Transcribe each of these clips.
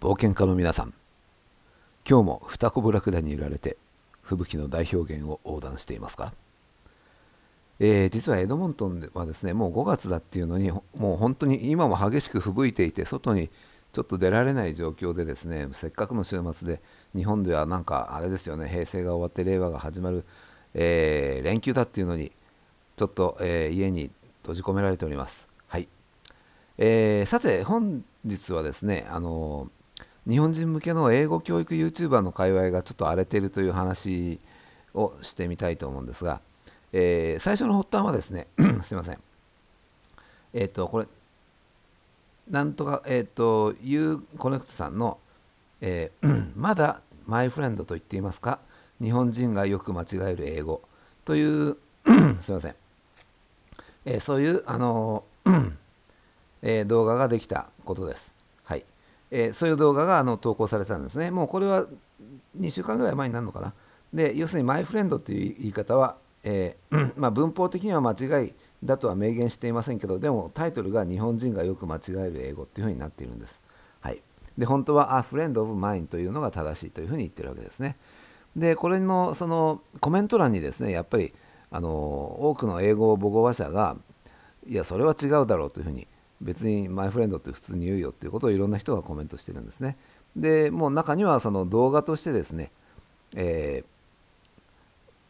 冒険家の皆さん今日も二子ブラクダに揺られて吹雪の大表現を横断していますか、えー、実はエドモントンはですねもう5月だっていうのにもう本当に今も激しく吹雪いていて外にちょっと出られない状況でですねせっかくの週末で日本ではなんかあれですよね平成が終わって令和が始まる、えー、連休だっていうのにちょっと、えー、家に閉じ込められております。はい、えー、さて本日はですねあの日本人向けの英語教育 YouTuber の界隈がちょっと荒れてるという話をしてみたいと思うんですが、えー、最初の発端はですね すいません。えっ、ー、とこれなんとかえっ、ー、と U コネクトさんの、えー、まだマイフレンドと言っていますか？日本人がよく間違える英語。という すいません、えそういうあのえ動画ができたことです。はい。えー、そういう動画があの投稿されたんですね。もうこれは2週間ぐらい前になるのかな。で、要するにマイフレンドという言い方は、えー、まあ、文法的には間違いだとは明言していませんけど、でもタイトルが日本人がよく間違える英語っていうふうになっているんです。はい、で本当は A friend of mine というのが正しいというふうに言ってるわけですね。で、これのそのコメント欄にですね、やっぱりあの多くの英語母語話者が、いや、それは違うだろうというふうに別にマイフレンドって普通に言うよっていうことをいろんな人がコメントしてるんですね。でもう中にはその動画としてですね、え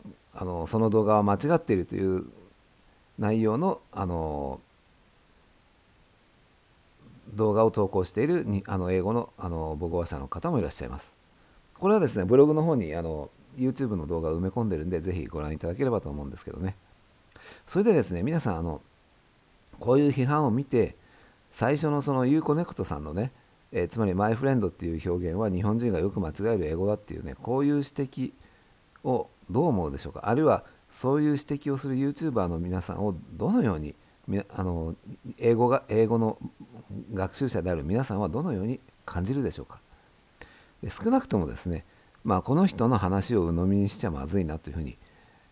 ー、あのその動画は間違っているという内容のあの動画を投稿しているにあの英語のあの母語話者の方もいらっしゃいます。これはですね、ブログの方にあの YouTube の動画を埋め込んでるんで、ぜひご覧いただければと思うんですけどね。それでですね、皆さん、あのこういう批判を見て最初のその Uconnect さんのね、えー、つまりマイフレンドっていう表現は日本人がよく間違える英語だっていうねこういう指摘をどう思うでしょうか。あるいはそういう指摘をする YouTuber の皆さんをどのようにあの英語が英語の学習者である皆さんはどのように感じるでしょうか。で少なくともですね、まあ、この人の話を鵜呑みにしちゃまずいなというふうに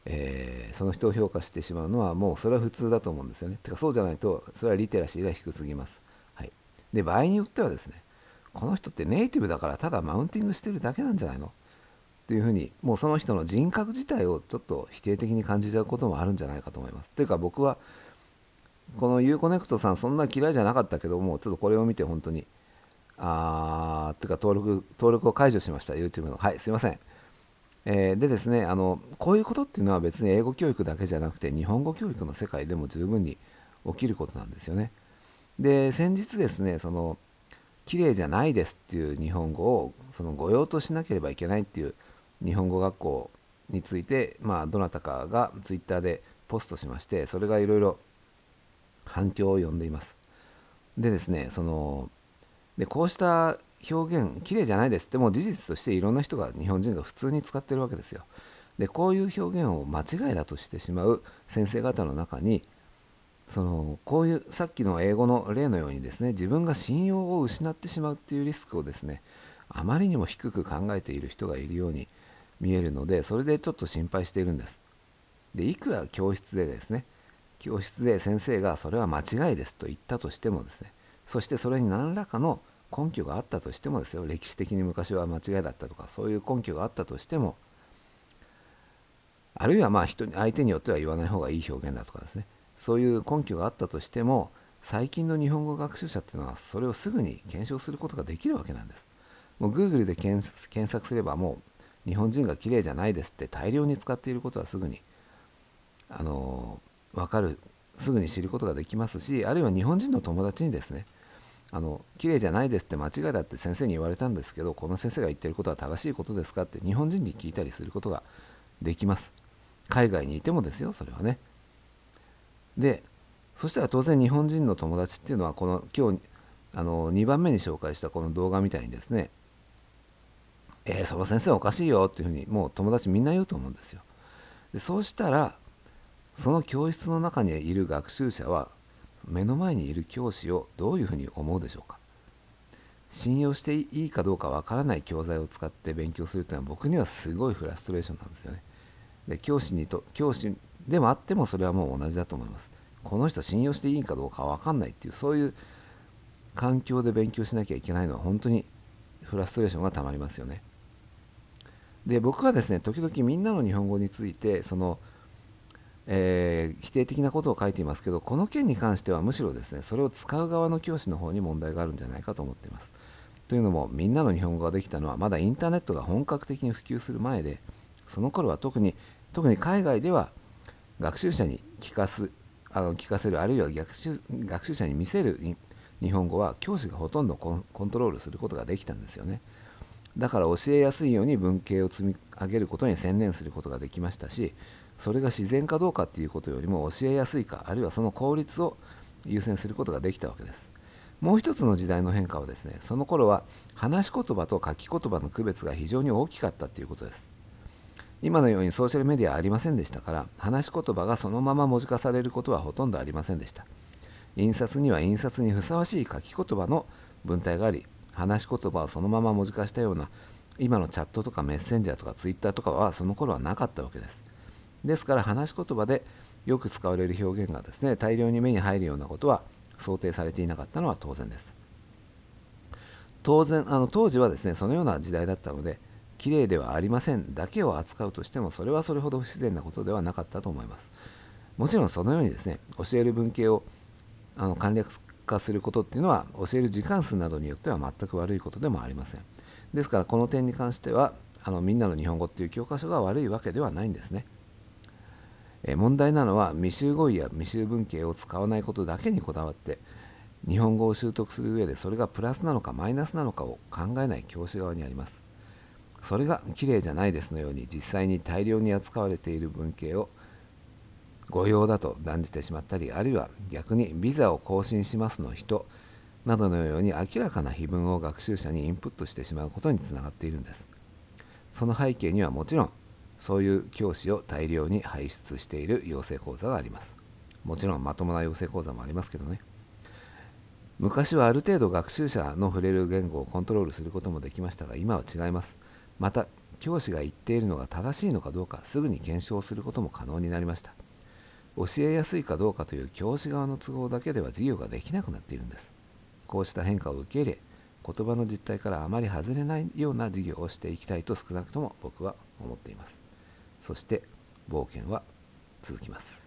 えー、その人を評価してしまうのはもうそれは普通だと思うんですよね。てかそうじゃないとそれはリテラシーが低すぎます。はい、で場合によってはですねこの人ってネイティブだからただマウンティングしてるだけなんじゃないの？っていうふうにもうその人の人格自体をちょっと否定的に感じちゃうこともあるんじゃないかと思います。というか僕はこの U コネクトさんそんな嫌いじゃなかったけどもちょっとこれを見て本当にあーっていうか登録登録を解除しました YouTube のはいすいませんえー、でですねあのこういうことっていうのは別に英語教育だけじゃなくて日本語教育の世界でも十分に起きることなんですよね。で先日ですねその綺麗じゃないですっていう日本語をその御用としなければいけないっていう日本語学校について、まあ、どなたかがツイッターでポストしましてそれがいろいろ反響を呼んでいます。でですねそのでこうした表現綺麗じゃないですってもう事実としていろんな人が日本人が普通に使ってるわけですよ。でこういう表現を間違いだとしてしまう先生方の中にそのこういうさっきの英語の例のようにですね自分が信用を失ってしまうっていうリスクをですねあまりにも低く考えている人がいるように見えるのでそれでちょっと心配しているんです。でいくら教室でですね教室で先生がそれは間違いですと言ったとしてもですねそしてそれに何らかの根拠があったとしてもですよ。歴史的に昔は間違いだったとかそういう根拠があったとしてもあるいはまあ人に相手によっては言わない方がいい表現だとかですね。そういう根拠があったとしても最近の日本語学習者っていうのはそれをすぐに検証することができるわけなんです。もう Google で検索すればもう日本人が綺麗じゃないですって大量に使っていることはすぐにあの分かるすぐに知ることができますしあるいは日本人の友達にですねあの綺麗じゃないですって間違いだって先生に言われたんですけどこの先生が言ってることは正しいことですかって日本人に聞いたりすることができます。海外にいてもですよそれはね。でそしたら当然日本人の友達っていうのはこの今日あの2番目に紹介したこの動画みたいにですねえー、その先生おかしいよっていうふうにもう友達みんな言うと思うんですよ。でそうしたらその教室の中にいる学習者は目の前にいる教師をどういうふうに思うでしょうか？信用していいかどうかわからない教材を使って勉強するというのは僕にはすごいフラストレーションなんですよね。で教師にと教師でもあってもそれはもう同じだと思います。この人信用していいかどうかわかんないっていうそういう環境で勉強しなきゃいけないのは本当にフラストレーションがたまりますよねで僕はですね時々みんなの日本語についてその、えー、否定的なことを書いていますけどこの件に関してはむしろですねそれを使う側の教師の方に問題があるんじゃないかと思っています。というのもみんなの日本語ができたのはまだインターネットが本格的に普及する前でその頃は特に特に海外では学習者に聞かすあの聞かせるあるいは学習学習者に見せる日本語は教師がほとんどコントロールすることができたんですよね。だから教えやすいように文系を積み上げることに専念することができましたしそれが自然かどうかっていうことよりも教えやすいかあるいはその効率を優先することができたわけです。もう一つの時代の変化はですねその頃は話し言葉と書き言葉の区別が非常に大きかったということです。今のようにソーシャルメディアありませんでしたから話し言葉がそのまま文字化されることはほとんどありませんでした。印刷には印刷にふさわしい書き言葉の文体があり話し言葉をそのまま文字化したような今のチャットとかメッセンジャーとかツイッターとかはその頃はなかったわけです。ですから話し言葉でよく使われる表現がですね大量に目に入るようなことは想定されていなかったのは当然です。当然あの当時はですねそのような時代だったので綺麗ではありませんだけを扱うとしてもそれはそれほど不自然なことではなかったと思います。もちろんそのようにですね教える文系をあの簡略化することっていうのは教える時間数などによっては全く悪いことでもありません。ですからこの点に関してはあのみんなの日本語っていう教科書が悪いわけではないんですね。え問題なのは未就語彙や未就文系を使わないことだけにこだわって日本語を習得する上でそれがプラスなのかマイナスなのかを考えない教師側にあります。それが綺麗じゃないですのように実際に大量に扱われている文系を誤用だと断じてしまったりあるいは逆にビザを更新しますの人などのように明らかな碑文を学習者にインプットしてしまうことにつながっているんです。その背景にはもちろんそういう教師を大量に輩出している養成講座があります。もちろんまともな養成講座もありますけどね。昔はある程度学習者の触れる言語をコントロールすることもできましたが今は違います。また教師が言っているのが正しいのかどうかすぐに検証することも可能になりました。教えやすいかどうかという教師側の都合だけでは授業ができなくなっているんです。こうした変化を受け入れ言葉の実態からあまり外れないような授業をしていきたいと少なくとも僕は思っています。そして冒険は続きます。